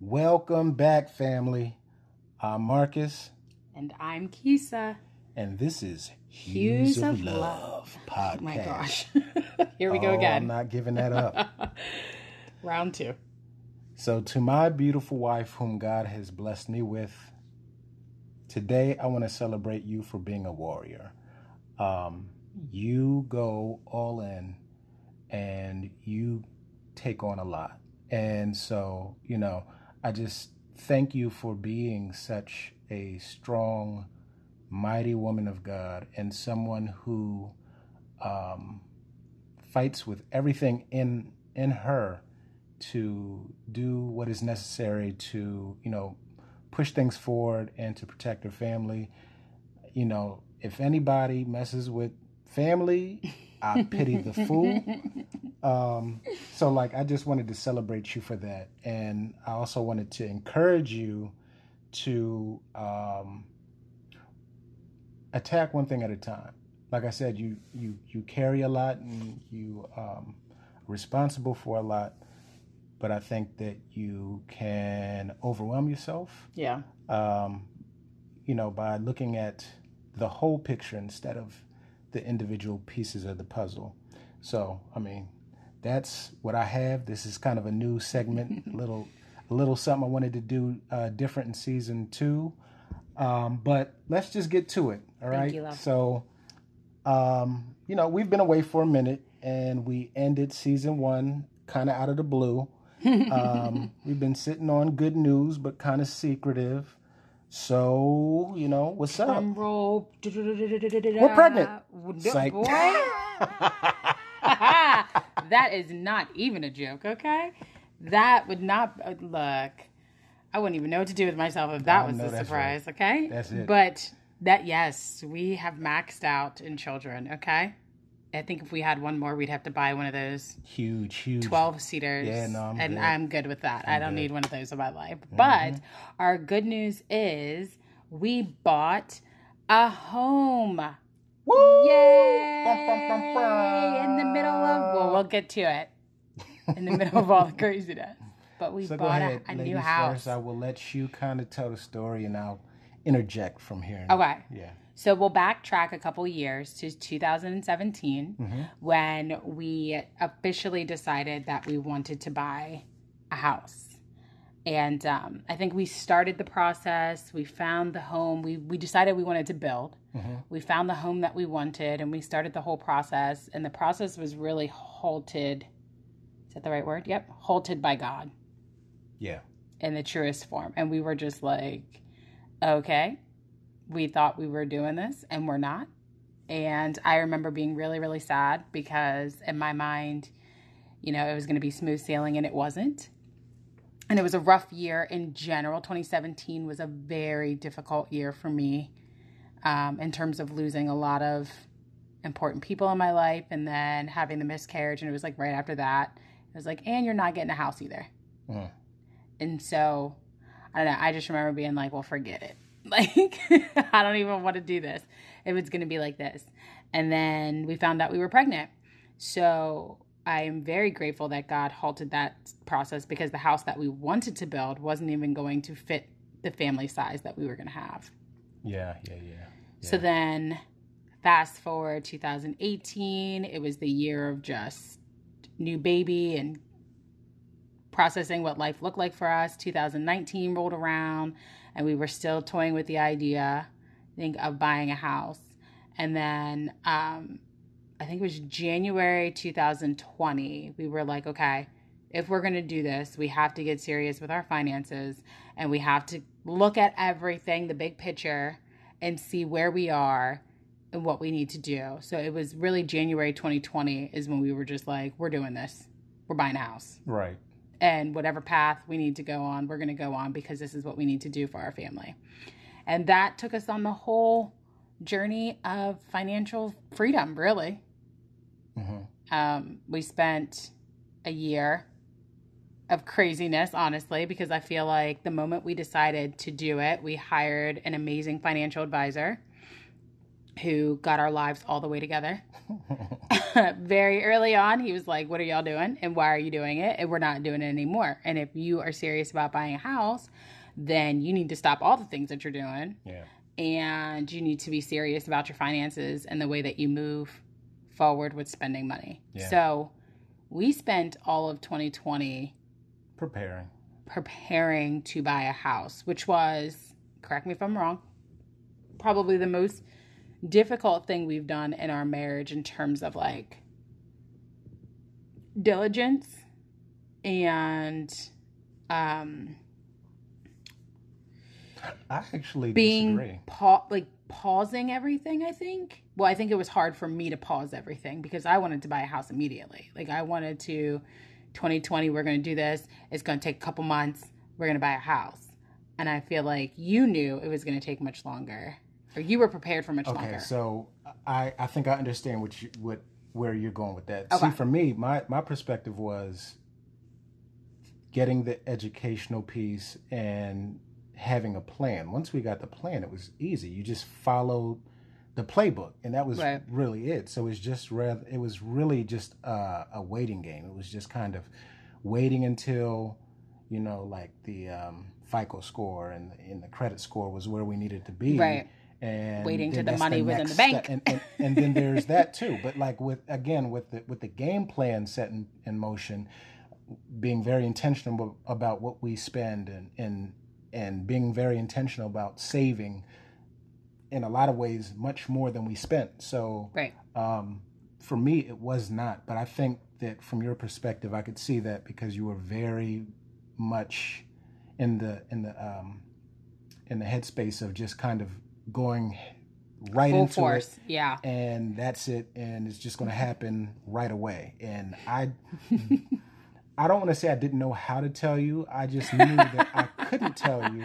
Welcome back, family. I'm Marcus, And I'm Kisa. and this is Hues, Hues of, of Love, podcast. Oh my gosh. Here we go again. I'm not giving that up. Round two. so, to my beautiful wife, whom God has blessed me with, today I want to celebrate you for being a warrior. Um, you go all in, and you take on a lot. And so, you know, I just thank you for being such a strong, mighty woman of God and someone who um, fights with everything in in her to do what is necessary to, you know, push things forward and to protect her family. You know, if anybody messes with family, I pity the fool. Um, so like I just wanted to celebrate you for that, and I also wanted to encourage you to um, attack one thing at a time. Like I said, you you you carry a lot and you um, responsible for a lot, but I think that you can overwhelm yourself. Yeah. Um, you know, by looking at the whole picture instead of the individual pieces of the puzzle. So, I mean, that's what I have. This is kind of a new segment, a little, a little something I wanted to do uh, different in season two. Um, but let's just get to it. All right. you. So, um, you know, we've been away for a minute, and we ended season one kind of out of the blue. um, we've been sitting on good news, but kind of secretive. So, you know, what's up? Roll. We're pregnant. Psych. Boy. that is not even a joke, okay? That would not look. I wouldn't even know what to do with myself if that was the surprise, okay? That's it. But that yes, we have maxed out in children, okay? I think if we had one more, we'd have to buy one of those Huge, huge. 12 seaters. Yeah, no, I'm and good. I'm good with that. I don't good. Mm-hmm. need one of those in my life. But our good news is we bought a home. Woo! Yay! Bum, bum, bum. In the middle of, well, we'll get to it. In the middle of all the craziness. But we So go bought ahead, a, a new house. first. I will let you kind of tell the story, and I'll interject from here. Okay. Yeah. So we'll backtrack a couple years to 2017 Mm-hmm. when we officially decided that we wanted to buy a house. And um, I think we started the process. We found the home. We, we decided we wanted to build. Mm-hmm. We found the home that we wanted and we started the whole process. And the process was really halted. Is that the right word? Yep. Halted by God Yeah. in the truest form. And we were just like, okay, we thought we were doing this and we're not. And I remember being really, really sad because in my mind, you know, it was going to be smooth sailing and it wasn't. And it was a rough year in general. 2017 was a very difficult year for me um, in terms of losing a lot of important people in my life and then having the miscarriage. And it was like right after that, it was like, and you're not getting a house either. Mhm. And so, I don't know. I just remember being like, well, forget it. Like, I don't even want to do this if it's going to be like this. And then we found out we were pregnant. So, I am very grateful that God halted that process because the house that we wanted to build wasn't even going to fit the family size that we were going to have. Yeah. Yeah. Yeah. So then, fast forward 2018, it was the year of just new baby and processing what life looked like for us. 2019 rolled around, and we were still toying with the idea, I think, of buying a house. And then, um, I think it was January 2020, we were like, okay, if we're going to do this, we have to get serious with our finances and we have to look at everything, the big picture, and see where we are and what we need to do. So it was really January 2020 is when we were just like, we're doing this. We're buying a house. Right. And whatever path we need to go on, we're going to go on because this is what we need to do for our family. And that took us on the whole journey of financial freedom, really. Mm-hmm. Um, we spent a year of craziness, honestly, because I feel like the moment we decided to do it, we hired an amazing financial advisor who got our lives all the way together. Very early on, he was like, What are y'all doing? And why are you doing it? And we're not doing it anymore. And if you are serious about buying a house, then you need to stop all the things that you're doing. Yeah. And you need to be serious about your finances and the way that you move forward with spending money. Yeah. So we spent all of 2020 Preparing. preparing to buy a house, which was, correct me if I'm wrong, probably the most difficult thing we've done in our marriage in terms of like diligence and um I actually being disagree. pa- like pausing everything i think. Well i think it was hard for me to pause everything because i wanted to buy a house immediately. Like i wanted to 2020 we're going to do this. It's going to take a couple months. We're going to buy a house. And i feel like you knew it was going to take much longer or you were prepared for much Okay, longer so I I think I understand what you what where you're going with that. Okay. See, for me, my my perspective was getting the educational piece and having a plan. Once we got the plan, it was easy. You just followed the playbook, and that was Right. really it. So it's just rather it was really just uh, a waiting game. It was just kind of waiting until you know, like the um, FICO score and and the credit score was where we needed to be. Right. And Waiting to the money was in next the bank. step. And, and, and then there's that too. But like with again with the with the game plan set in, in motion, being very intentional about what we spend and and and being very intentional about saving in a lot of ways much more than we spent. So right um, for me, it was not. But I think that from your perspective, I could see that because you were very much in the in the um, in the headspace of just kind of going right full into force it, yeah and that's it, and it's just going to happen right away. And I. I don't want to say I didn't know how to tell you. I just knew that I couldn't tell you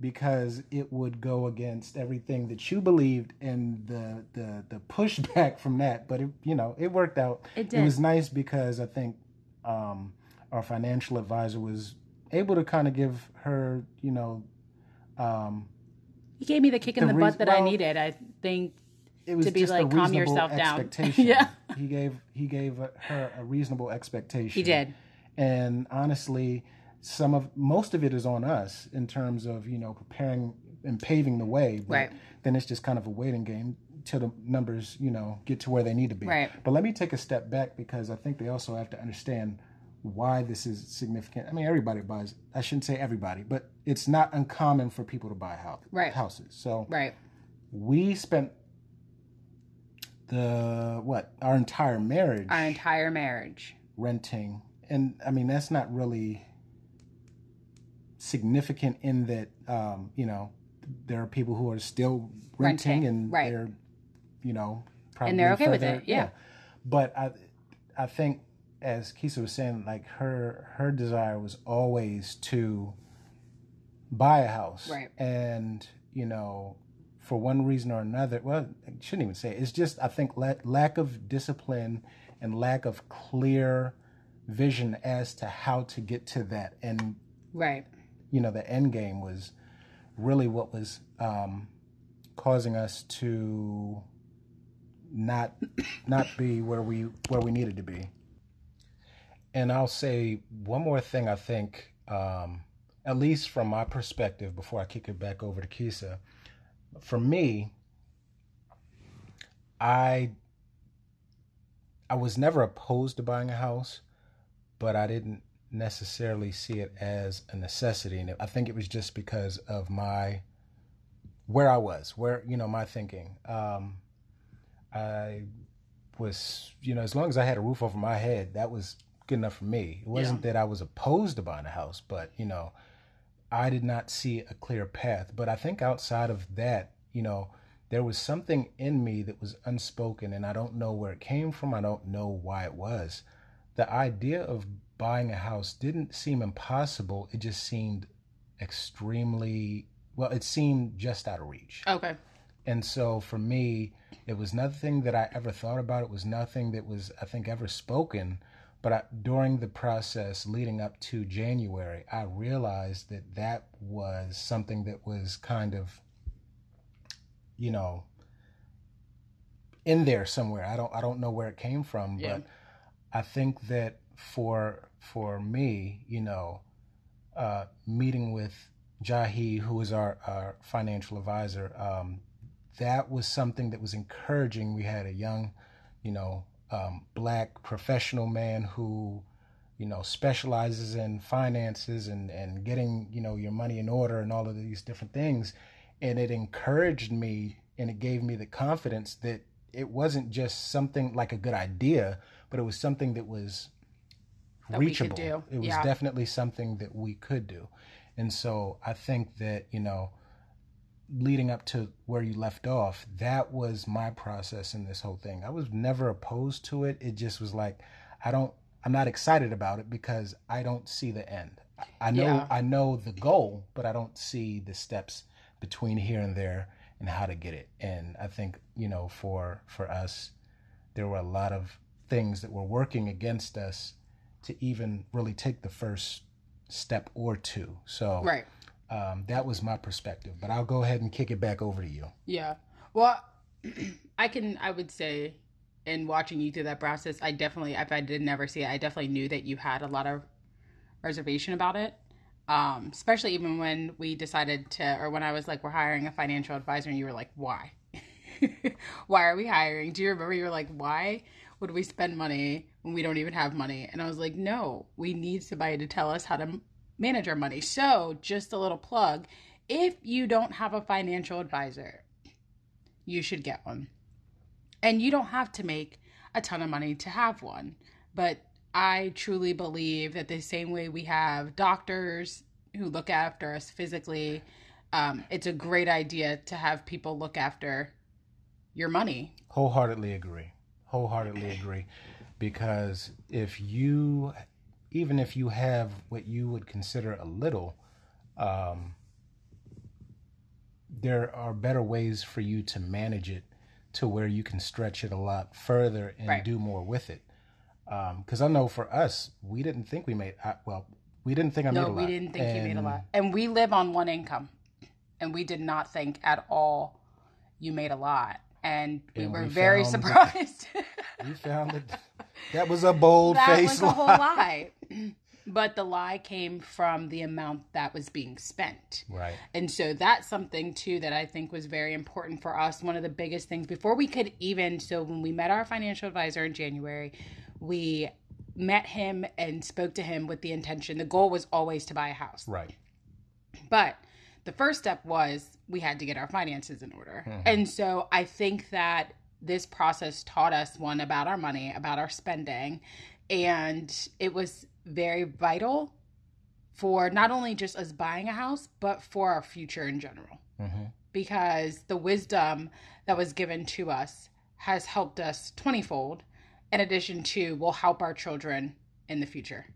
because it would go against everything that you believed and the the the pushback from that. But it, you know, it worked out. It did. It was nice because I think um, our financial advisor was able to kind of give her, you know, um, he gave me the kick in The the, butt that i needed i think it was To be like, calm yourself down. expectation. Yeah. he gave he gave her a reasonable expectation. he did and honestly some of most of it is on us in terms of you know preparing and paving the way but Right. then it's just kind of a waiting game till the numbers you know get to where they need to be Right. but let me take a step back because i think they also have to understand why this is significant i mean everybody buys i shouldn't say everybody but it's not uncommon for people to buy house, Right. houses so right we spent the what our entire marriage our entire marriage renting and i mean that's not really significant in that um, you know there are people who are still renting, Renting, and right. they're you know probably they're okay with further- it, yeah. but i i think as kisa was saying like her her desire was always to buy a house Right. and you know for one reason or another well i shouldn't even say it. it's just i think la- lack of discipline and lack of clear vision as to how to get to that and right you know the end game was really what was um, causing us to not not be where we where we needed to be and i'll say one more thing i think um, at least from my perspective before i kick it back over to kisa for me i i was never opposed to buying a house but i didn't necessarily see it as a necessity. And i think it was just because of my where i was where you know my thinking. Um i was you know as long as i had a roof over my head that was good enough for me. It wasn't that i was opposed to buying a house but you know i did not see a clear path. But i think outside of that you know there was something in me that was unspoken and i don't know where it came from. I don't know why it was. The idea of buying a house didn't seem impossible. It just seemed extremely well it seemed just out of reach. Okay. And so for me, it was nothing that I ever thought about. It was nothing that was, I think, ever spoken. But I, during the process leading up to January, I realized that that was something that was kind of, you know, in there somewhere. I don't I don't know where it came from, Yeah. but I think that for for me, you know, uh, meeting with Jahi, who is our, our financial advisor, um, that was something that was encouraging. We had a young, you know, um, black professional man who, you know, specializes in finances and, and getting, you know, your money in order and all of these different things. And it encouraged me and it gave me the confidence that it wasn't just something like a good idea, but it was something that was That reachable. It was Yeah. definitely something that we could do. And so I think that, you know, leading up to where you left off, that was my process in this whole thing. I was never opposed to it. It just was like, I don't, I'm not excited about it because I don't see the end. I- know, Yeah. I know the goal, but I don't see the steps between here and there and how to get it. And I think, you know, for, for us, there were a lot of things that were working against us to even really take the first step or two. So Right. Um, that was my perspective. But I'll go ahead and kick it back over to you. Yeah. Well, I can, I would say, in watching you through that process, I definitely, if I did never see it, I definitely knew that you had a lot of reservation about it. Um, especially even when we decided to, or when I was like, we're hiring a financial advisor, and you were like, why? why are we hiring? Do you remember you were like, why would we spend money when we don't even have money? And I was like, no, we need somebody to tell us how to m- manage our money. So, just a little plug if you don't have a financial advisor, you should get one. And you don't have to make a ton of money to have one. But I truly believe that the same way we have doctors who look after us physically, um, it's a great idea to have people look after your money. Wholeheartedly agree. Wholeheartedly agree. Because if you, even if you have what you would consider a little, um, there are better ways for you to manage it to where you can stretch it a lot further and Right. do more with it. Because I know for us, we didn't think we made, I, well, we didn't think I made a lot. No, we didn't think you made a lot. And we live on one income. And we did not think at all you made a lot. And we And were we very surprised. We found that that was a bold that face was a whole lie. But the lie came from the amount that was being spent. Right. And so that's something too that I think was very important for us. One of the biggest things before we could even, so when we met our financial advisor in January, we met him and spoke to him with the intention. The goal was always to buy a house. Right. But the first step was we had to get our finances in order. Mm-hmm. And so I think that this process taught us one about our money, about our spending, and it was very vital for not only just us buying a house, but for our future in general. hmm Because the wisdom that was given to us has helped us 20 fold, in addition to will help our children in the future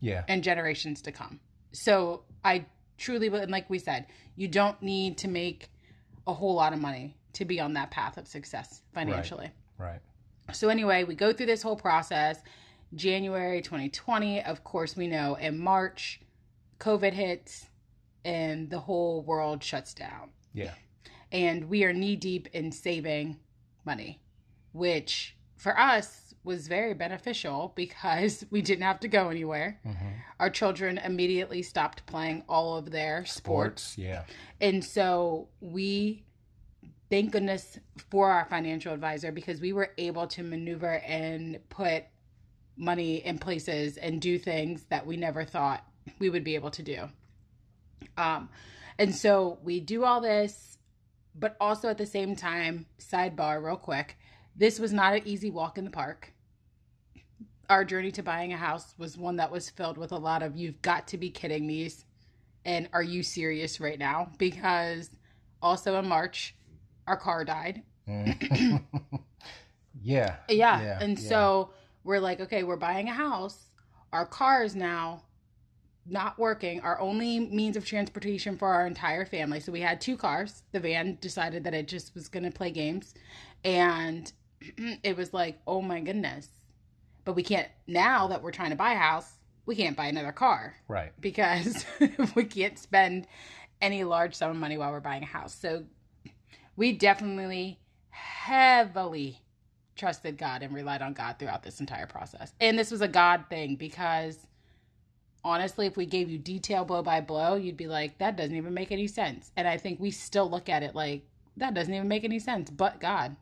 Yeah. and generations to come. So I truly, and like we said, you don't need to make a whole lot of money to be on that path of success financially. Right. So anyway, we go through this whole process. January 2020, of course, we know in March, COVID hits and the whole world shuts down. Yeah. And we are knee deep in saving money, which for us was very beneficial because we didn't have to go anywhere. hmm Our children immediately stopped playing all of their sports. Sports. Yeah. And so we thank goodness for our financial advisor because we were able to maneuver and put money in places and do things that we never thought we would be able to do. Um and so we do all this but also at the same time sidebar real quick this was not an easy walk in the park our journey to buying a house was one that was filled with a lot of you've got to be kidding me and are you serious right now because also in march our car died Mhm. yeah. yeah, Yeah, and yeah. so we're like okay we're buying a house. Our car is now not working. Our only means of transportation for our entire family. So we had two cars. The van decided that it just was going to play games. And it was like oh my goodness. But we can't now that we're trying to buy a house we can't buy another car. Right. because we can't spend any large sum of money while we're buying a house. So we definitely heavily trusted God and relied on God throughout this entire process. And this was a God thing because honestly, if we gave you detail blow by blow, you'd be like, that doesn't even make any sense. And I think we still look at it like, that doesn't even make any sense, but God.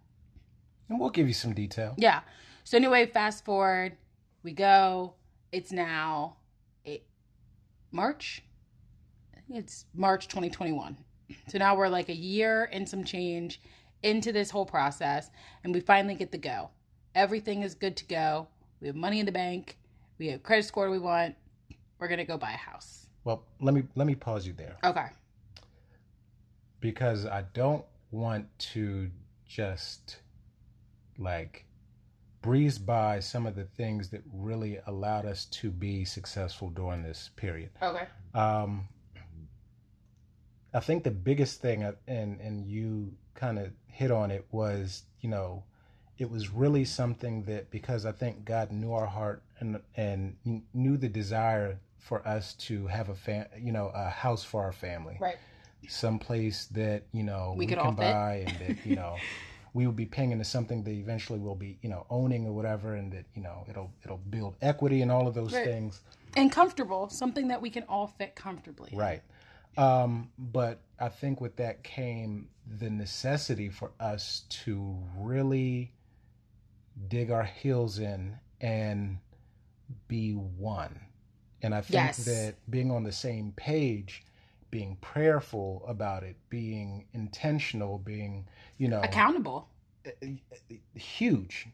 And we'll give you some detail. Yeah. So, anyway, fast forward, we go. It's now it, March. It's March 2021. So now we're like a year and some change into this whole process, and we finally get the go. Everything is good to go. We have money in the bank. We have credit score we want. We're gonna go buy a house. Well, let me let me pause you there Okay. because I don't want to just like breeze by some of the things that really allowed us to be successful during this period. Okay. Um, I think the biggest thing, uh, and and you kind of hit on it, was you know, it was really something that because I think God knew our heart and and knew the desire for us to have a fam, you know, a house for our family, Right. someplace that you know We we, can fit. buy and that you know. We will be paying into something that eventually we'll be, you know, owning or whatever, and that you know it'll it'll build equity and all of those Right. things. And comfortable, something that we can all fit comfortably. Right. Um, but I think with that came the necessity for us to really dig our heels in and be one. And I think Yes. that being on the same page, being prayerful about it, being intentional, being, you know, Accountable. huge.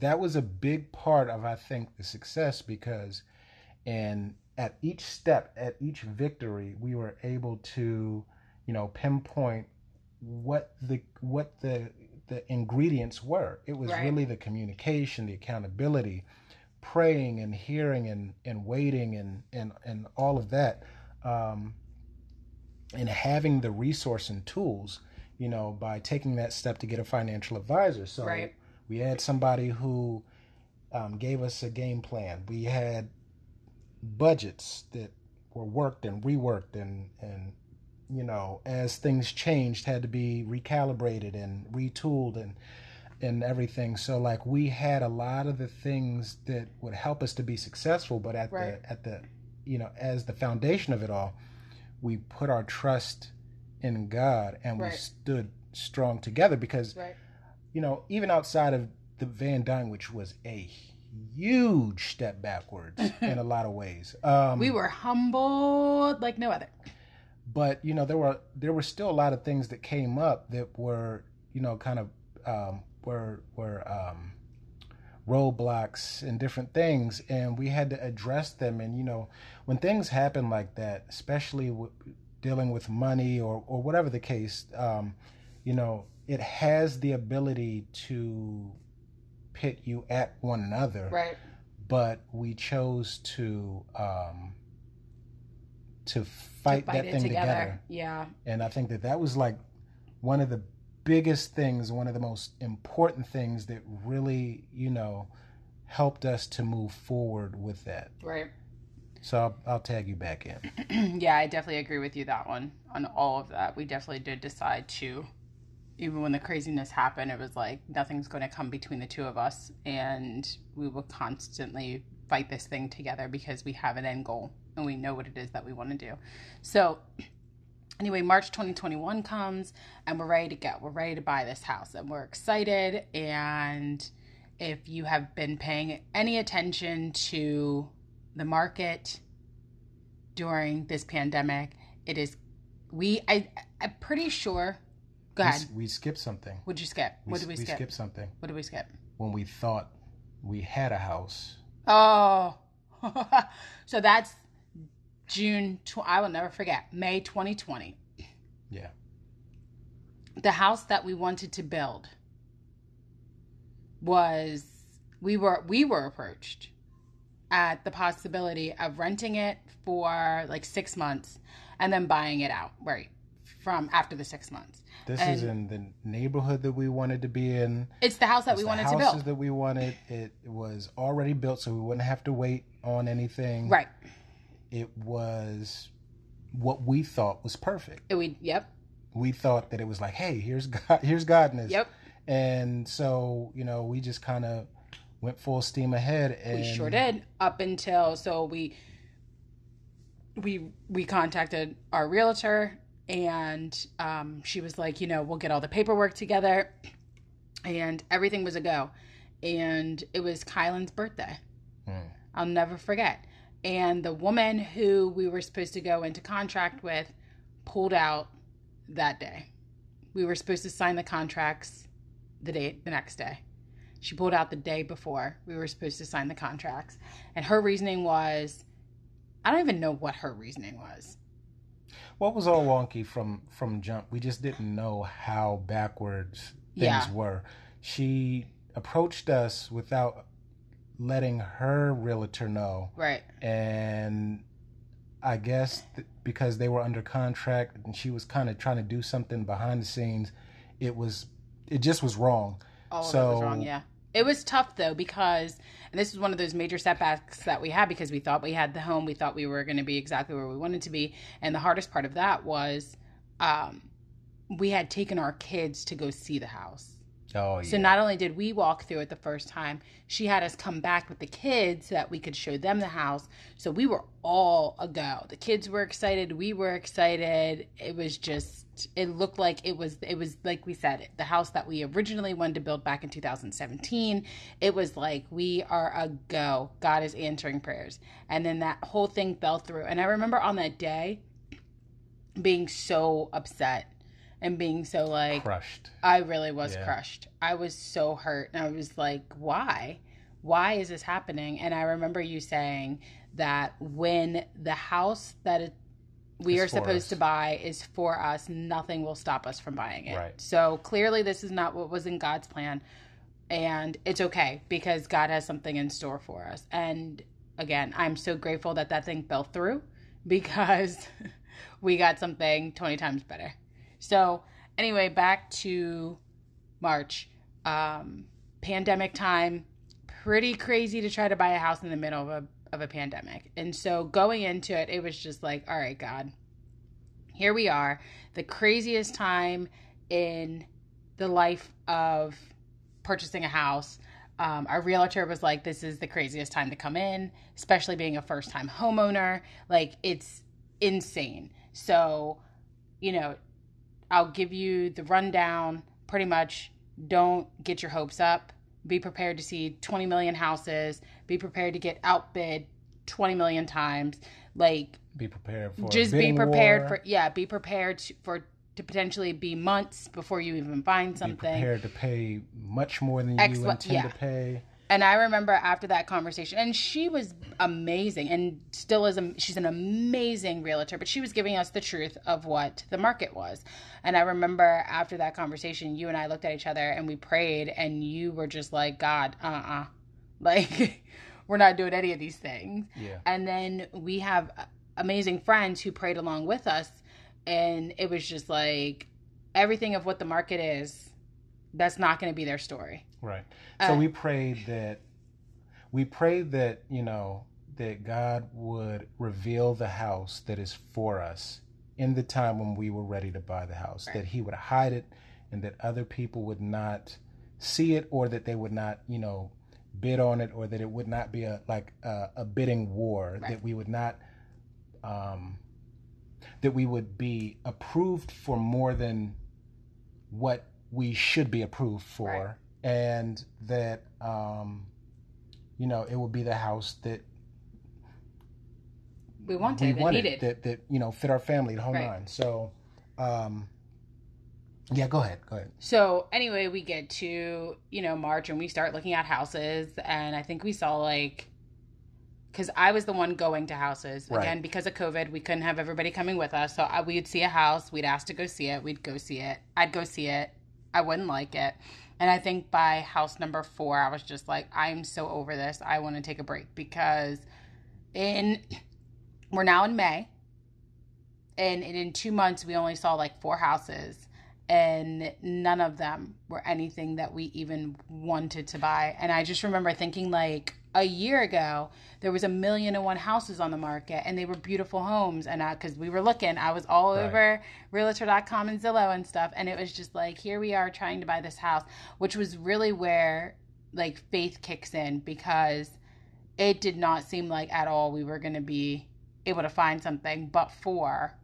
That was a big part of I think the success because and at each step, at each victory, we were able to, you know, pinpoint what the what the the ingredients were. It was Right. really the communication, the accountability, praying and hearing and, and waiting and, and, and all of that. Um, and having the resource and tools, you know, by taking that step to get a financial advisor. So Right. we had somebody who um, gave us a game plan. We had budgets that were worked and reworked and and you know as things changed had to be recalibrated and retooled and and everything so like we had a lot of the things that would help us to be successful but at Right. the at the you know as the foundation of it all we put our trust in God and we stood strong together because Right. you know, even outside of the van dying, which was a huge step backwards in a lot of ways. Um, We were humbled like no other. but you know, there were there were still a lot of things that came up that were, you know, kind of um, were were um, roadblocks and different things, and we had to address them. And you know, when things happen like that, especially w- dealing with money or or whatever the case, um, you know, it has the ability to pit you at one another Right. but we chose to um to fight, to fight that thing together. together. Yeah. and i think that that was like one of the biggest things one of the most important things that really you know helped us to move forward with that Right. so i'll, I'll tag you back in yeah, I definitely agree with you that one on all of that. We definitely did decide to, even when the craziness happened, it was like nothing's going to come between the two of us, and we will constantly fight this thing together because we have an end goal and we know what it is that we want to do. So, anyway, March 2021 comes and we're ready to go. We're ready to buy this house and we're excited. And if you have been paying any attention to the market, during this pandemic. It is we I I'm pretty sure. Go we, ahead. s- we skipped something What'd you skip? we, What did we, we skip? skipped something What did we skip? when we thought we had a house Oh, so that's June. Tw- I will never forget May 2020. yeah The house that we wanted to build was we were we were approached at the possibility of renting it for like six months and then buying it out right from after the six months. this And- is in the neighborhood that we wanted to be in It's the house that It's we wanted to build. houses that we wanted. It was already built, so we wouldn't have to wait on anything. Right. It was what we thought was perfect. And we yep. We thought that it was like, hey, here's God, here's godness. Yep. And so, you know, we just kind of went full steam ahead. And we sure did up until so we we we contacted our realtor and um, she was like you know we'll get all the paperwork together. And everything was a go. And it was kylan's birthday. Mm. i'll never forget. And the woman who we were supposed to go into contract with pulled out that day. We were supposed to sign the contracts the day the next day. She pulled out the day before we were supposed to sign the contracts. And her reasoning was i don't even know what her reasoning was What was all wonky from from jump? We just didn't know how backwards things Yeah. were. She approached us without letting her realtor know, right and I guess th- because they were under contract and she was kind of trying to do something behind the scenes, it was it just was wrong. all of it So- was wrong yeah it was tough though because and this was one of those major setbacks that we had because we thought we had the home we thought we were going to be exactly where we wanted to be and the hardest part of that was um, we had taken our kids to go see the house Oh yeah. So not only did we walk through it the first time, she had us come back with the kids so that we could show them the house. So we were all a go. The kids were excited, we were excited. It was just it looked like it was it was like we said, the house that we originally wanted to build back in 2017. It was like we are a go. God is answering prayers. And then that whole thing fell through. And I remember on that day being so upset and being so like crushed. I really was Yeah. crushed. I was so hurt. And I was like, why? Why is this happening? And I remember you saying that when the house that it, we It's are supposed us. to buy is for us, nothing will stop us from buying it. Right. So clearly, this is not what was in God's plan. And it's okay because God has something in store for us. And again, I'm so grateful that that thing fell through because we got something 20 times better. So, anyway, back to March. Um, pandemic time, pretty crazy to try to buy a house in the middle of a, of a pandemic. And so, going into it, it was just like, all right, God, here we are, the craziest time in the life of purchasing a house. Um, our realtor was like, This is the craziest time to come in, especially being a first time homeowner. Like, it's insane. So, you know, I'll give you the rundown pretty much. Don't get your hopes up. Be prepared to see 20 million houses. Be prepared to get outbid 20 million times. Like, Be prepared for just be prepared war. for yeah be prepared to, for to potentially be months before you even find something. be prepared to pay much more than Ex- you intend yeah. to pay. And i remember after that conversation and she was amazing and still is a, she's an amazing realtor but she was giving us the truth of what the market was. And i remember after that conversation you and i looked at each other and we prayed and you were just like god uh-uh. Like we're not doing any of these things. Yeah. and then we have amazing friends who prayed along with us and it was just like everything of what the market is that's not going to be their story Right. So Uh, we prayed that we prayed that, you know, that God would reveal the house that is for us in the time when we were ready to buy the house. Right. That he would hide it and that other people would not see it or that they would not, you know, bid on it or that it would not be a like a, a bidding war Right. that we would not um that we would be approved for more than what we should be approved for Right. and that um you know it would be the house that we wanted we and wanted needed that that you know fit our family the whole Right. nine so um yeah go ahead go ahead So anyway, we get to you know March and we start looking at houses, and I think we saw like because I was the one going to houses Right. again because of COVID. We couldn't have everybody coming with us, so I, we'd see a house, we'd ask to go see it, we'd go see it. I'd go see it, I wouldn't like it, and I think by house number four, I was just like, I'm so over this. I want to take a break because in we're now in May, and, and in two months we only saw like four houses. And none of them were anything that we even wanted to buy. And i just remember thinking like a year ago there was a million and one houses on the market and they were beautiful homes and I, because we were looking i was all Right. over realtor.com and zillow and stuff and it was just like here we are trying to buy this house which was really where like faith kicks in because it did not seem like at all we were going to be able to find something but for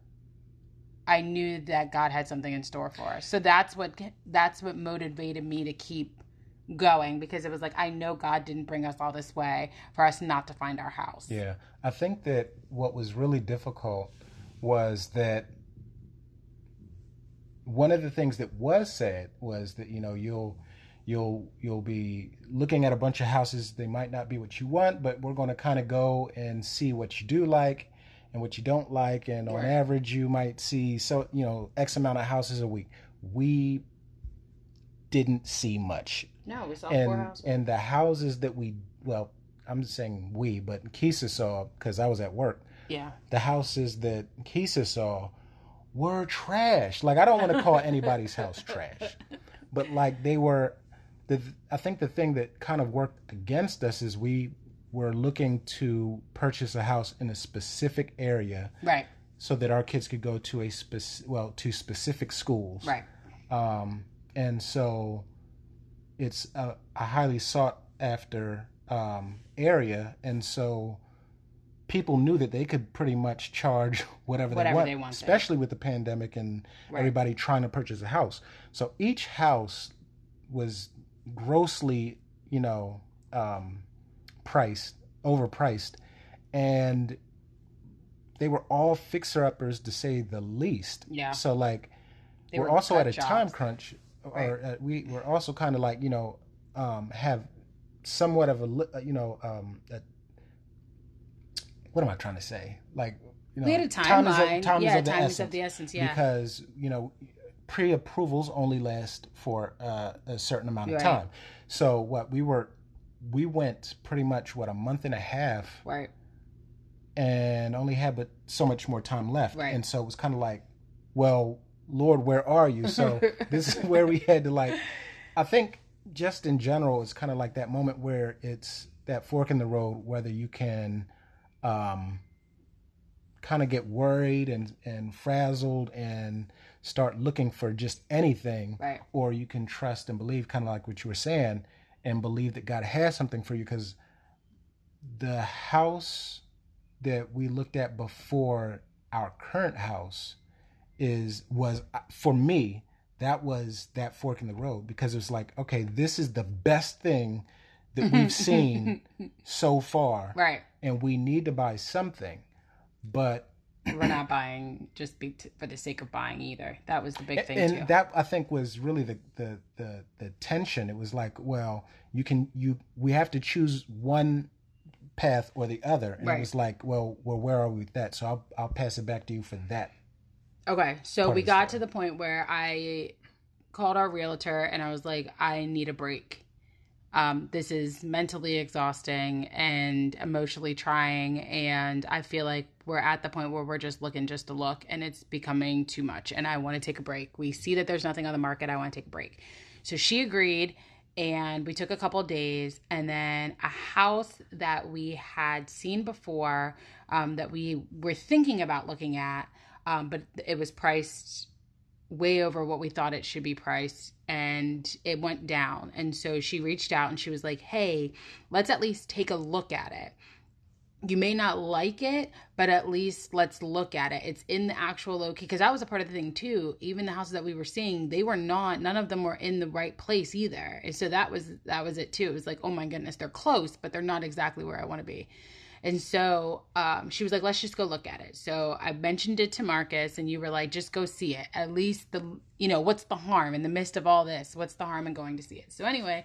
i knew that god had something in store for us so that's what that's what motivated me to keep going because it was like i know god didn't bring us all this way for us not to find our house. Yeah, I think that what was really difficult was that one of the things that was said was that you know you'll you'll you'll be looking at a bunch of houses. They might not be what you want but we're going to kind of go and see what you do like and what you don't like and on Right. average you might see so you know x amount of houses a week. We didn't see much. No we saw and and the houses that we well i'm saying we but Kisa saw because i was at work. Yeah. The houses that Kisa saw were trash. Like i don't want to call anybody's house trash but like they were the i think the thing that kind of worked against us is we were looking to purchase a house in a specific area right. so that our kids could go to a spec well to specific schools. Right. Um, and so it's a, a highly sought after um, area, and so people knew that they could pretty much charge whatever, Whatever they want, they wanted. especially with the pandemic and Right. everybody trying to purchase a house. So each house was grossly, you know, um, priced, overpriced, and they were all fixer uppers to say the least. Yeah. So like They we're also at a time jobs. Or uh, we we're also kind of like you know um, have somewhat of a uh, you know um, a, what am I trying to say? Like you know, we had a timeline time is yeah of the time is essence of the essence yeah because you know pre-approvals only last for uh, a certain amount of Right. time. So what we were we went pretty much what a month and a half right and only had but so much more time left. Right. And so it was kind of like, well, Lord, where are you? So this is where we had to like, I think just in general, it's kind of like that moment where it's that fork in the road, whether you can um, kind of get worried and, and frazzled and start looking for just anything, right or you can trust and believe, kind of like what you were saying, and believe that God has something for you because the house that we looked at before our current house is was uh, for me that was that fork in the road because it was like okay this is the best thing that mm-hmm. we've seen so far right and we need to buy something but we're not buying just be t- for the sake of buying either that was the big thing and too that I think was really the, the the the tension. It was like, well, you can you we have to choose one path or the other, and Right. it was like, well, well, where are we with that? So I'll I'll pass it back to you for that. Okay, so we got to the point where I called our realtor and I was like, I need a break. Um, this is mentally exhausting and emotionally trying, and I feel like we're at the point where we're just looking just to look, and it's becoming too much. And I want to take a break. We see that there's nothing on the market. I want to take a break. So she agreed, and we took a couple days, and then a house that we had seen before, um, that we were thinking about looking at, um, but it was priced way over what we thought it should be priced and it went down. And so she reached out and she was like hey let's at least take a look at it. You may not like it but at least let's look at it. It's in the actual location because that was a part of the thing too. Even the houses that we were seeing they were not none of them were in the right place either. And so that was that was it too. It was like oh my goodness they're close but they're not exactly where i want to be and so um, she was like, let's just go look at it. So I mentioned it to Marcus, and you were like, just go see it. At least the, you know, what's the harm in the midst of all this? What's the harm in going to see it? So anyway,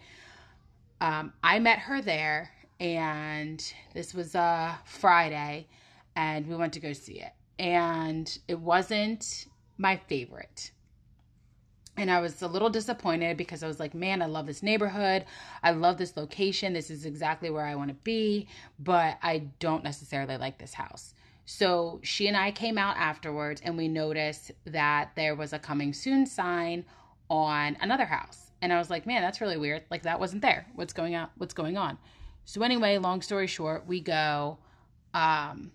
um, I met her there, and this was uh, Friday, and we went to go see it. And it wasn't my favorite and I was a little disappointed because I was like, man, I love this neighborhood. I love this location. This is exactly where I want to be, but I don't necessarily like this house. So she and I came out afterwards and we noticed that there was a coming soon sign on another house. And I was like, man, that's really weird. Like that wasn't there. What's going on? What's going on? So anyway, long story short, we go. Um,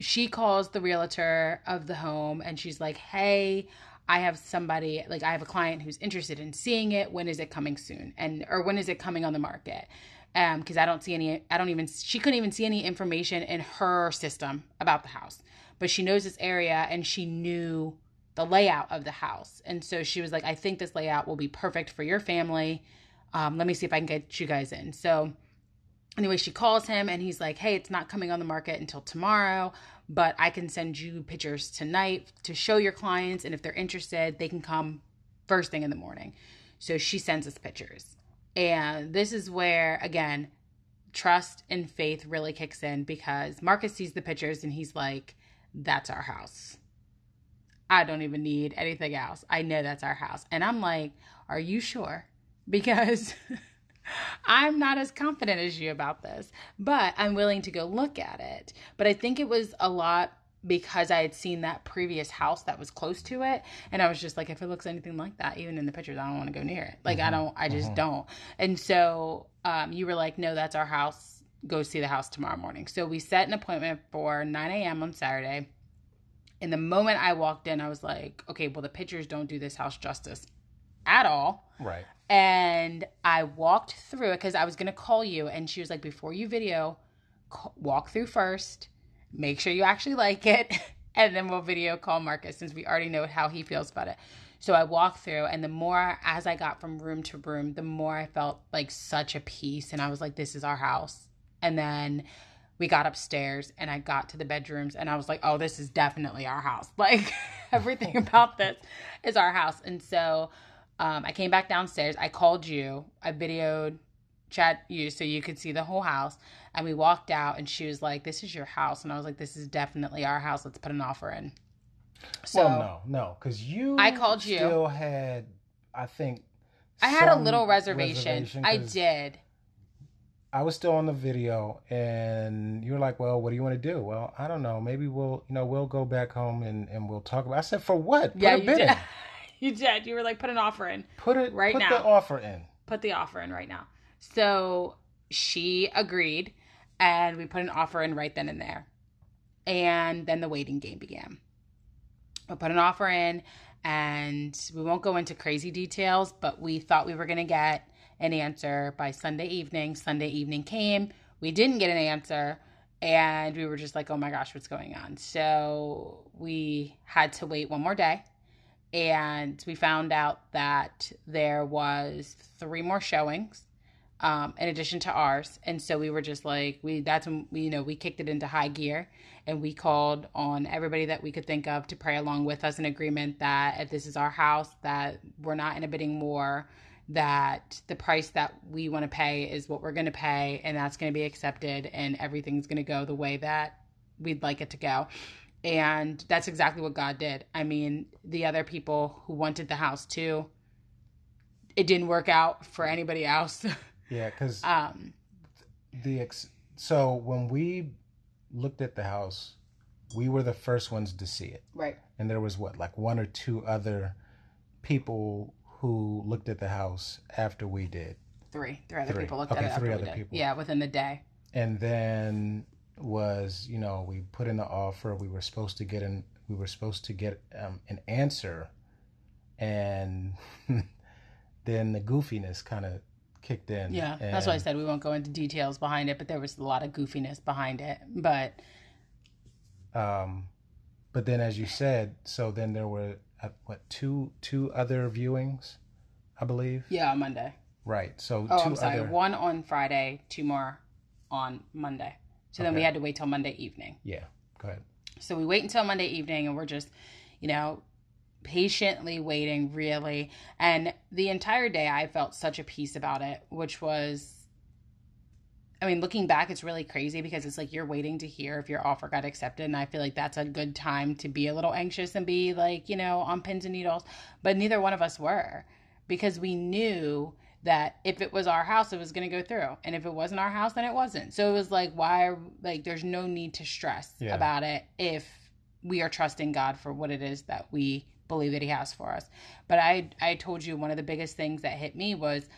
she calls the realtor of the home and she's like, "Hey, I have somebody like I have a client who's interested in seeing it. When is it coming soon? And or when is it coming on the market?" Um, because I don't see any. I don't even. She couldn't even see any information in her system about the house, but she knows this area and she knew the layout of the house, and so she was like, "I think this layout will be perfect for your family." Um, let me see if I can get you guys in. So anyway, she calls him and he's like, Hey, it's not coming on the market until tomorrow, but I can send you pictures tonight to show your clients. And if they're interested, they can come first thing in the morning. So she sends us pictures. And this is where, again, trust and faith really kicks in because Marcus sees the pictures and he's like, That's our house. I don't even need anything else. I know that's our house. And I'm like, Are you sure? Because I'm not as confident as you about this, but I'm willing to go look at it. But I think it was a lot because I had seen that previous house that was close to it. And I was just like, if it looks anything like that, even in the pictures, I don't want to go near it. Like, mm-hmm. I don't, I just mm-hmm. don't. And so um, you were like, no, that's our house. Go see the house tomorrow morning. So we set an appointment for 9 a.m. on Saturday. And the moment I walked in, I was like, okay, well, the pictures don't do this house justice at all. Right. And I walked through it because I was going to call you. And she was like, before you video, walk through first, make sure you actually like it. And then we'll video call Marcus since we already know how he feels about it. So I walked through, and the more as I got from room to room, the more I felt like such a peace. And I was like, this is our house. And then we got upstairs and I got to the bedrooms and I was like, oh, this is definitely our house. Like everything about this is our house. And so um, I came back downstairs. I called you. I videoed chat you so you could see the whole house. And we walked out, and she was like, "This is your house," and I was like, "This is definitely our house. Let's put an offer in." So well, no, no, because you. I called you. Still had, I think. I had a little reservation. reservation I did. I was still on the video, and you were like, "Well, what do you want to do?" Well, I don't know. Maybe we'll, you know, we'll go back home and, and we'll talk about. I said, "For what? Put yeah, you did. You did. You were like, put an offer in. Put it right put now. Put the offer in. Put the offer in right now. So she agreed, and we put an offer in right then and there. And then the waiting game began. We put an offer in, and we won't go into crazy details, but we thought we were going to get an answer by Sunday evening. Sunday evening came. We didn't get an answer and we were just like, oh my gosh, what's going on? So we had to wait one more day and we found out that there was three more showings um, in addition to ours. And so we were just like we that's when we, you know we kicked it into high gear and we called on everybody that we could think of to pray along with us in agreement that if this is our house that we're not in a bidding war that the price that we want to pay is what we're going to pay and that's going to be accepted and everything's going to go the way that we'd like it to go and that's exactly what God did. I mean, the other people who wanted the house too, it didn't work out for anybody else. yeah, because um, the ex- so when we looked at the house, we were the first ones to see it. Right. And there was what, like one or two other people who looked at the house after we did. Three. Three other three. people looked okay, at it. Three other people. Yeah, within the day. And then was you know we put in the offer we were supposed to get an we were supposed to get um, an answer and then the goofiness kind of kicked in. Yeah that's why i said. We won't go into details behind it but there was a lot of goofiness behind it. But um but then as you said so then there were uh, what two two other viewings i believe? Yeah on monday. Right so oh, two I'm sorry. Other... one on friday two more on monday so okay. then we had to wait till Monday evening. Yeah. Go ahead. So we wait until Monday evening and we're just, you know, patiently waiting, really. And the entire day I felt such a peace about it, which was I mean, looking back, it's really crazy because it's like you're waiting to hear if your offer got accepted. And I feel like that's a good time to be a little anxious and be like, you know, on pins and needles. But neither one of us were because we knew that if it was our house, it was going to go through. And if it wasn't our house, then it wasn't. So it was like, why, like, there's no need to stress yeah. about it if we are trusting God for what it is that we believe that He has for us. But I, I told you one of the biggest things that hit me was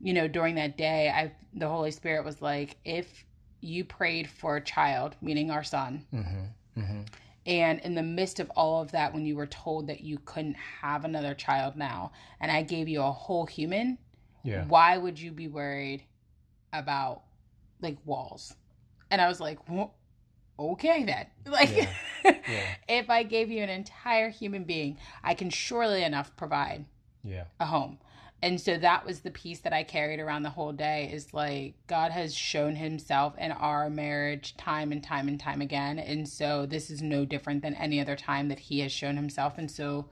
you know, during that day, I the Holy Spirit was like, if you prayed for a child, meaning our son, Mm-hmm. Mm-hmm. and in the midst of all of that, when you were told that you couldn't have another child now, and I gave you a whole human, Yeah. why would you be worried about like walls? And I was like, "Wha- okay then. Like, Yeah. Yeah. if I gave you an entire human being, I can surely enough provide Yeah. a home. And so that was the piece that I carried around the whole day is like God has shown himself in our marriage time and time and time again. And so this is no different than any other time that he has shown himself. And so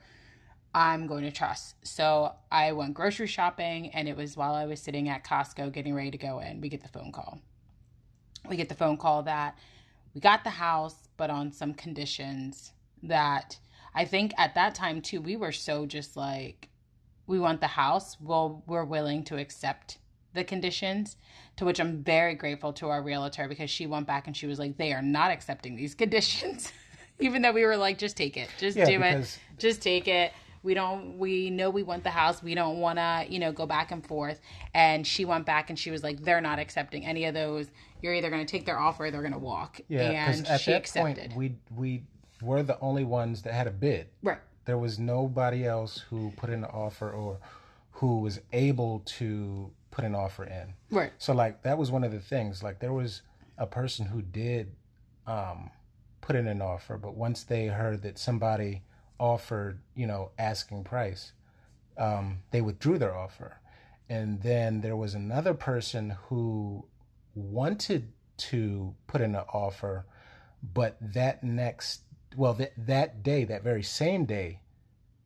I'm going to trust. So I went grocery shopping and it was while I was sitting at Costco getting ready to go in, we get the phone call. We get the phone call that we got the house, but on some conditions that I think at that time too, we were so just like, we want the house. Well, we're willing to accept the conditions, to which I'm very grateful to our realtor because she went back and she was like, they are not accepting these conditions. Even though we were like, just take it, just Yeah, do it, just take it. We don't, we know we want the house. We don't want to, you know, go back and forth. And she went back and she was like, they're not accepting any of those. You're either going to take their offer or they're going to walk. Yeah. And at she that accepted. point, we we were the only ones that had a bid. right. There was nobody else who put in an offer or who was able to put an offer in. Right. So like that was one of the things. Like there was a person who did um, put in an offer, but once they heard that somebody offered, you know, asking price, um, they withdrew their offer. And then there was another person who wanted to put in an offer, but that next, well, that that day, that very same day,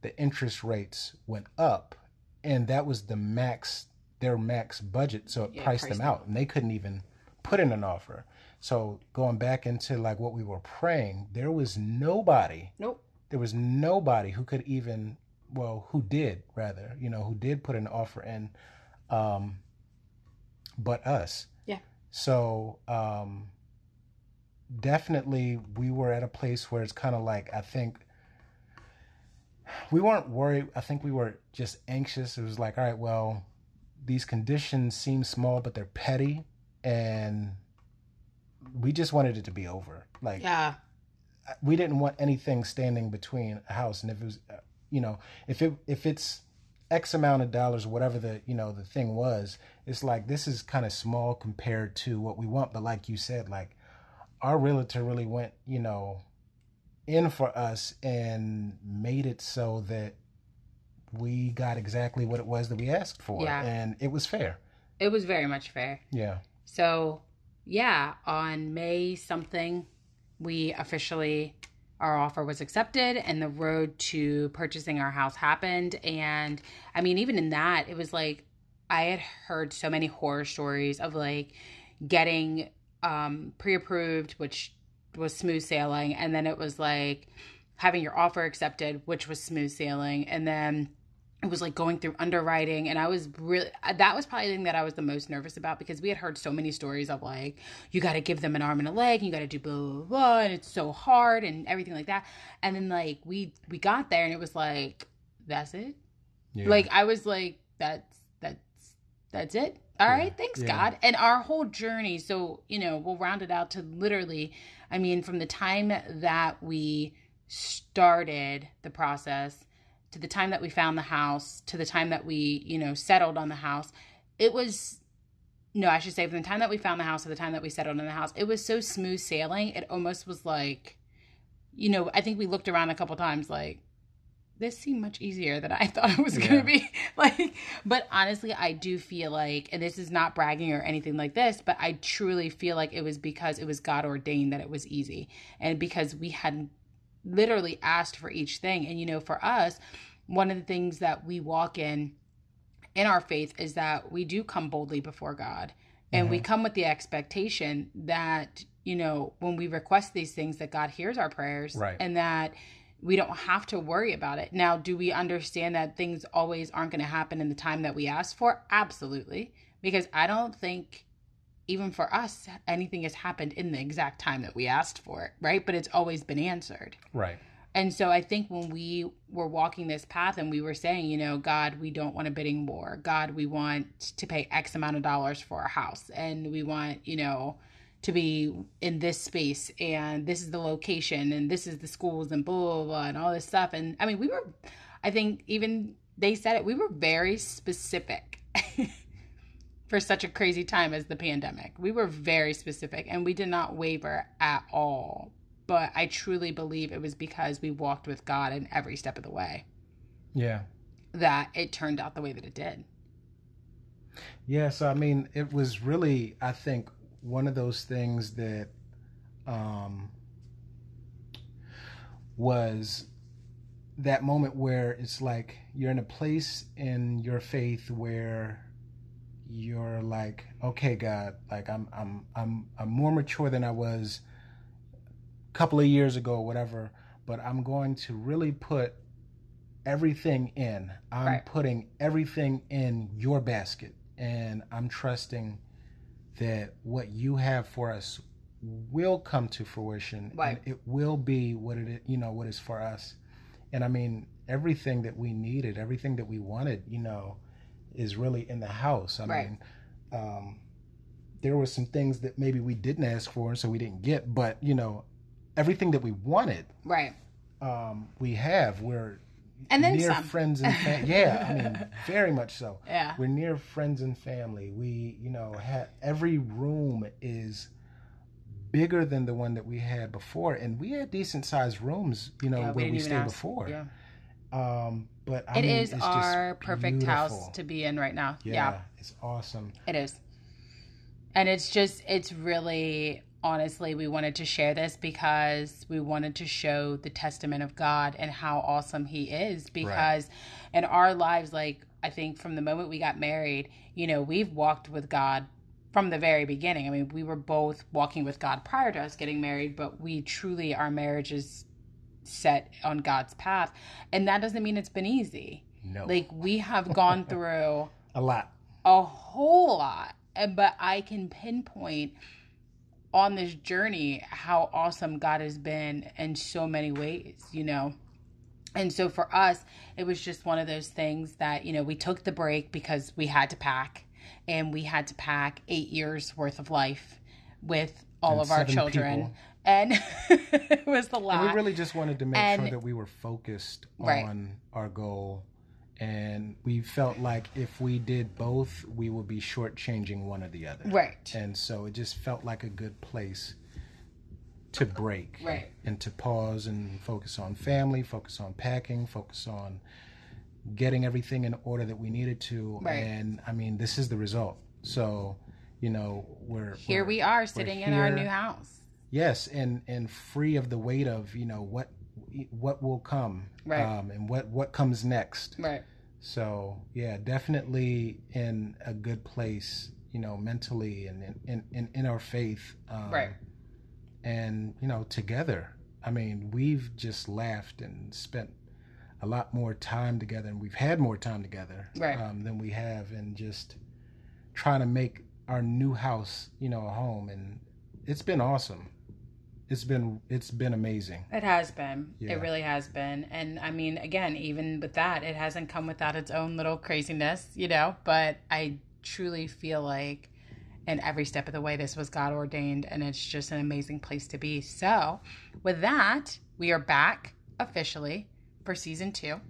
the interest rates went up, and that was the max, their max budget, so it Yeah, priced priced them out, and they couldn't even put in an offer. So going back into like what we were praying, there was nobody Nope. There was nobody who could even well who did rather you know who did put an offer in um but us Yeah. so um definitely we were at a place where it's kind of like i think we weren't worried i think we were just anxious it was like all right well these conditions seem small but they're petty and we just wanted it to be over like Yeah. We didn't want anything standing between a house and if it was uh, you know if it if it's x amount of dollars whatever the you know the thing was it's like this is kind of small compared to what we want but like you said like our realtor really went you know in for us and made it so that we got exactly what it was that we asked for Yeah. and it was fair It was very much fair. yeah So, yeah, on May something, we officially, our offer was accepted and the road to purchasing our house happened. And I mean, even in that, it was like I had heard so many horror stories of like getting um, pre approved, which was smooth sailing. And then it was like having your offer accepted, which was smooth sailing. And then it was like going through underwriting and i was really uh, that was probably the thing that i was the most nervous about because we had heard so many stories of like you got to give them an arm and a leg and you got to do blah, blah blah and it's so hard and everything like that. And then like we we got there and it was like that's it. Yeah. Like i was like that's that's that's it. All Yeah, right thanks yeah. god. And our whole journey so you know we'll round it out to literally i mean from the time that we started the process to the time that we found the house to the time that we you know settled on the house it was no i should say from the time that we found the house to the time that we settled in the house it was so smooth sailing it almost was like you know i think we looked around a couple times like this seemed much easier than I thought it was going Yeah. to be. Like, but honestly, I do feel like, and this is not bragging or anything like this, but I truly feel like it was because it was God ordained that it was easy. And because we had literally asked for each thing. And, you know, for us, one of the things that we walk in in our faith is that we do come boldly before God. And we mm-hmm. come with the expectation that, you know, when we request these things, that God hears our prayers Right. and that we don't have to worry about it. Now, do we understand that things always aren't going to happen in the time that we ask for? Absolutely. Because I don't think even for us anything has happened in the exact time that we asked for it, right? But it's always been answered. right And so I think when we were walking this path and we were saying, you know, God, we don't want a bidding war. God, we want to pay X amount of dollars for our house. And we want, you know, to be in this space and this is the location and this is the schools and blah, blah, blah, and all this stuff. And I mean, we were, I think even they said it, we were very specific. for such a crazy time as the pandemic. We were very specific and we did not waver at all but I truly believe it was because we walked with God in every step of the way. Yeah. That it turned out the way that it did. Yeah, so I mean, it was really, I think, one of those things that um, was that moment where it's like you're in a place in your faith where you're like, okay, God, like I'm, I'm, I'm, I'm more mature than I was a couple of years ago or whatever, but I'm going to really put everything in. I'm right. putting everything in your basket and I'm trusting that what you have for us will come to fruition right. and it will be what it is, you know what is for us. And I mean everything that we needed, everything that we wanted, you know, is really in the house. I right. mean um there were some things that maybe we didn't ask for and so we didn't get, but you know, everything that we wanted. Right. Um, we have. We're and then near some. friends and family. yeah, I mean, very much so. Yeah. We're near friends and family. We, you know, have every room is bigger than the one that we had before, and we had decent sized rooms, you know, yeah, where we, we stayed ask. before. Yeah. Um, but I it mean, is our perfect beautiful. house to be in right now. Yeah, yeah, it's awesome. It is, and it's just it's really honestly, we wanted to share this because we wanted to show the testament of God and how awesome He is. Because right. in our lives, like, I think from the moment we got married, you know, we've walked with God from the very beginning. I mean, we were both walking with God prior to us getting married, but we truly, our marriage is set on God's path. And that doesn't mean it's been easy. No. Like, we have gone through a lot, a whole lot. But I can pinpoint on this journey how awesome God has been in so many ways, you know. And so for us, it was just one of those things that, you know, we took the break because we had to pack and we had to pack eight years worth of life with all and of our children. People. And it was the lot. And we really just wanted to make and, sure that we were focused right. on our goal and we felt like if we did both, we would be shortchanging one or the other. Right. And so it just felt like a good place to break. Right. And to pause and focus on family, focus on packing, focus on getting everything in order that we needed to. Right. And I mean, this is the result. So, you know, we're here. We're, we are sitting in our new house. Yes, and and free of the weight of you know what what will come right. um, and what what comes next. Right. So yeah, definitely in a good place, you know, mentally and in in, in our faith. Um, right. And you know, together. I mean, we've just laughed and spent a lot more time together, and we've had more time together right. um, than we have, and just trying to make our new house, you know, a home, and it's been awesome it's been it's been amazing. It has been. Yeah. It really has been. And I mean, again, even with that, it hasn't come without its own little craziness, you know, but I truly feel like in every step of the way this was God ordained and it's just an amazing place to be. So, with that, we are back officially for season 2.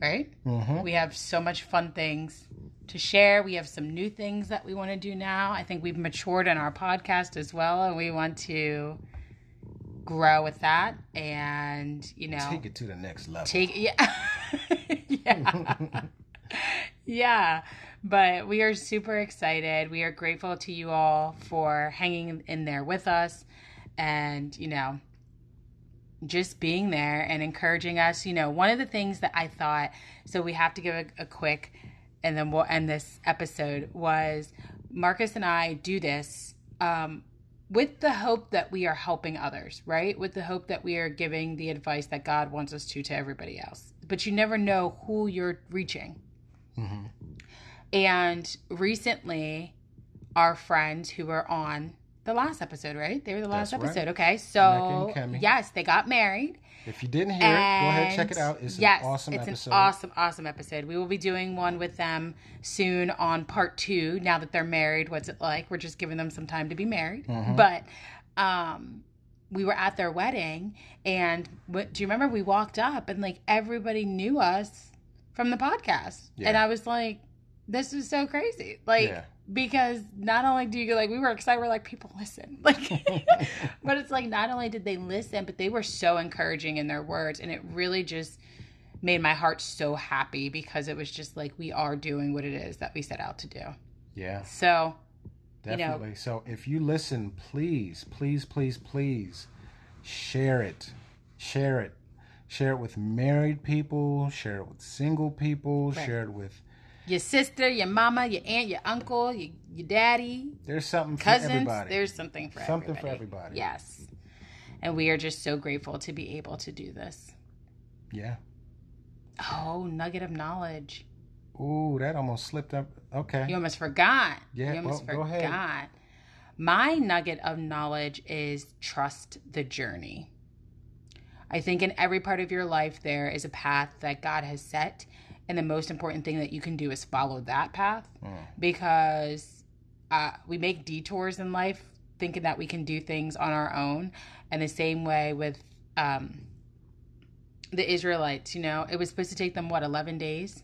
Right? Mm-hmm. We have so much fun things to share. We have some new things that we want to do now. I think we've matured in our podcast as well, and we want to grow with that and you know take it to the next level. take yeah. Yeah. Yeah. But we are super excited. We are grateful to you all for hanging in there with us and you know just being there and encouraging us. You know one of the things that i thought so we have to give a, a quick and then we'll end this episode was marcus and i do this um, with the hope that we are helping others, right? With the hope that we are giving the advice that God wants us to to everybody else. But you never know who you're reaching. Mm-hmm. And recently, our friends who were on the last episode, right? They were the last That's episode. Right. Okay. So, yes, they got married. If you didn't hear it, go ahead and check it out. It's yes, an awesome it's episode. an awesome, awesome episode. We will be doing one with them soon on part two. Now that they're married, what's it like? We're just giving them some time to be married. Mhm. But um, we were at their wedding, and what, do you remember we walked up and like everybody knew us from the podcast, Yeah. and I was like, this is so crazy, like. Yeah. Because not only do you like, we were excited, we're like, people listen, like, but it's like not only did they listen, but they were so encouraging in their words, and it really just made my heart so happy because it was just like we are doing what it is that we set out to do. yeah, So You know- definitely. So if you listen, please, please, please, please share it. Share it. Share it with married people, share it with single people, Right. share it with your sister, your mama, your aunt, your uncle, your, your daddy, there's something for cousins, everybody. there's something for Something for everybody. everybody. Yes. And we are just so grateful to be able to do this. yeah. Oh, nugget of knowledge. Ooh, that almost slipped up. Okay. You almost forgot. Yeah, you almost well, go forgot. ahead. My nugget of knowledge is trust the journey. I think in every part of your life, there is a path that God has set. And the most important thing that you can do is follow that path Mm. because uh, we make detours in life thinking that we can do things on our own. And the same way with um, the Israelites, you know, it was supposed to take them, what, 11 days?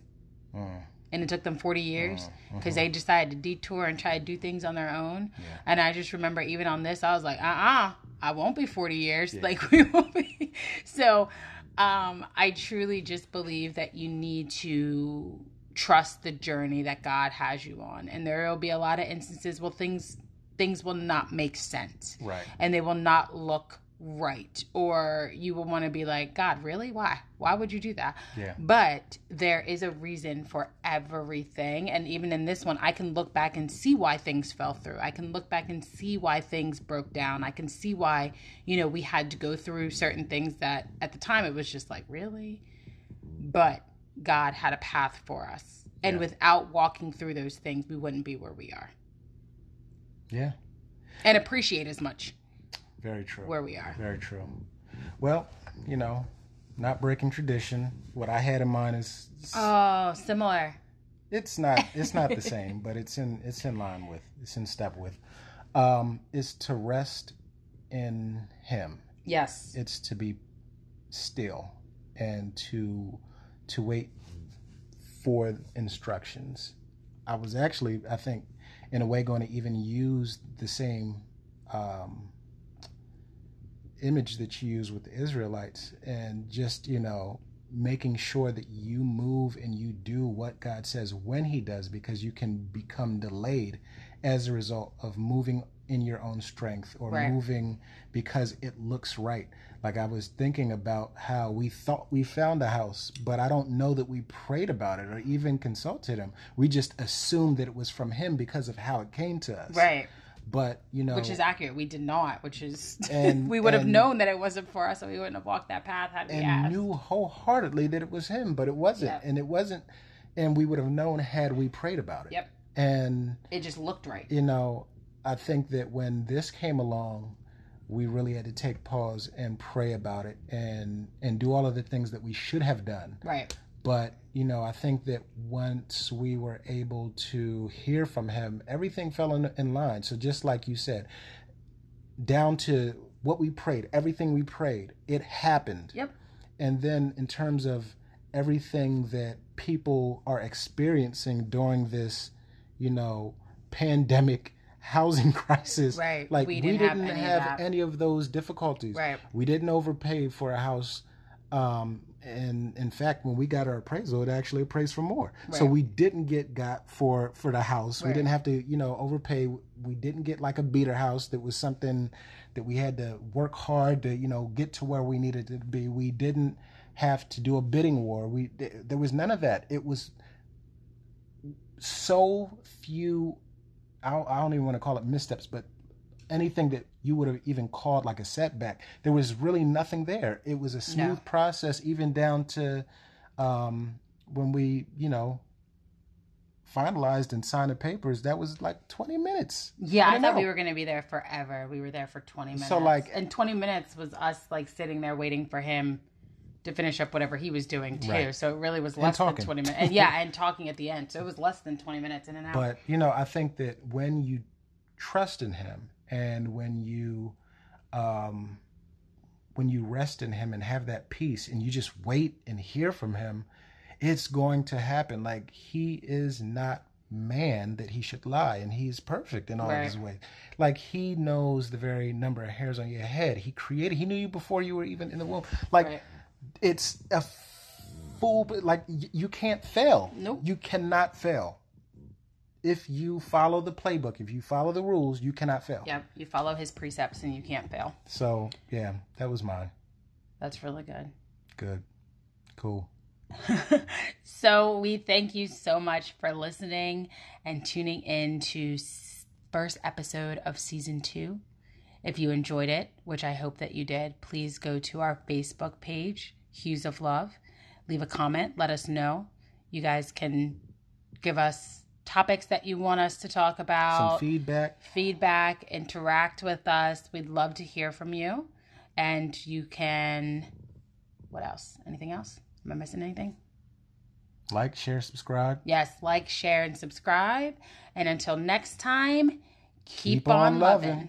Mm. and it took them 40 years Mm, because they decided to detour and try to do things on their own. Yeah. And I just remember even on this, I was like, uh uh I won't be 40 years. Yeah. Like, we won't be. So, um, I truly just believe that you need to trust the journey that God has you on. And there will be a lot of instances where things things will not make sense Right. and they will not look right. Or you will want to be like god really? Why? Why would you do that? Yeah. but there is a reason for everything and even in this one i can look back and see why things fell through. I can look back and see why things broke down. I can see why you know we had to go through certain things that at the time it was just like really? But god had a path for us. And Yeah. without walking through those things we wouldn't be where we are. Yeah. and appreciate as much Very true. where we are Very true. Well, you know, not breaking tradition. What I had in mind is oh similar it's not it's not the same, but it's in it's in line with it's in step with. Um, is to rest in Him. yes It's to be still and to to wait for instructions. I was actually, I think, in a way, going to even use the same um, image that you use with the Israelites, and just you know making sure that you move and you do what God says when He does, because you can become delayed as a result of moving in your own strength or Right. moving because it looks right. Like I was thinking about how we thought we found a house, but I don't know that we prayed about it or even consulted him. We just assumed that it was from him because of how it came to us. right But you know, which is accurate we did not which is And- we would have known that it wasn't for us so we wouldn't have walked that path had we and asked knew wholeheartedly that it was him, but it wasn't, Yep. and it wasn't, and we would have known had we prayed about it. yep And it just looked right you know, I think that when this came along, we really had to take pause and pray about it and and do all of the things that we should have done. right But you know, I think that once we were able to hear from him, everything fell in, in line. So just like you said, down to what we prayed, everything we prayed, it happened. yep And then in terms of everything that people are experiencing during this, you know, pandemic housing crisis, Right. like We we didn't didn't, have any of have that. any of those difficulties. Right. We didn't overpay for a house. Um, and in fact, when we got our appraisal, it actually appraised for more. So we didn't get got for for the house. We didn't have to, you know, overpay. We didn't get like a beater house that was something that we had to work hard to, you know, get to where we needed to be. We didn't have to do a bidding war. We there was none of that. It was so few. I don't, I don't even want to call it missteps, but anything that you would have even called like a setback, there was really nothing there. It was a smooth No. process, even down to um, when we, you know, finalized and signed the papers. That was like twenty minutes. yeah i and thought we were going to be there forever we were there for 20 minutes So, like- and 20 minutes was us like sitting there waiting for him to finish up whatever he was doing too. Right. So it really was less than 20 minutes. And yeah, and talking at the end. So it was less than 20 minutes in and out. But you know, I think that when you trust in Him and when you, um, when you rest in Him and have that peace, and you just wait and hear from Him, it's going to happen. Like He is not man that He should lie, and He is perfect in all His ways. Like He knows the very number of hairs on your head. He created. He knew you before you were even in the womb. Like Right. it's a full like you can't fail Nope. you cannot fail if you follow the playbook if you follow the rules you cannot fail Yep, you follow his precepts and you can't fail. so yeah that was mine That's really good. good cool so we thank you so much for listening and tuning in to first episode of season two. If you enjoyed it, which I hope that you did, please go to our Facebook page, Hues of Love. Leave a comment. Let us know. You guys can give us topics that you want us to talk about, some feedback feedback, interact with us. We'd love to hear from you. And you can, what else? Anything else? Am I missing anything? like share subscribe Yes, like, share, and subscribe. And until next time, keep, Keep on, on loving. loving.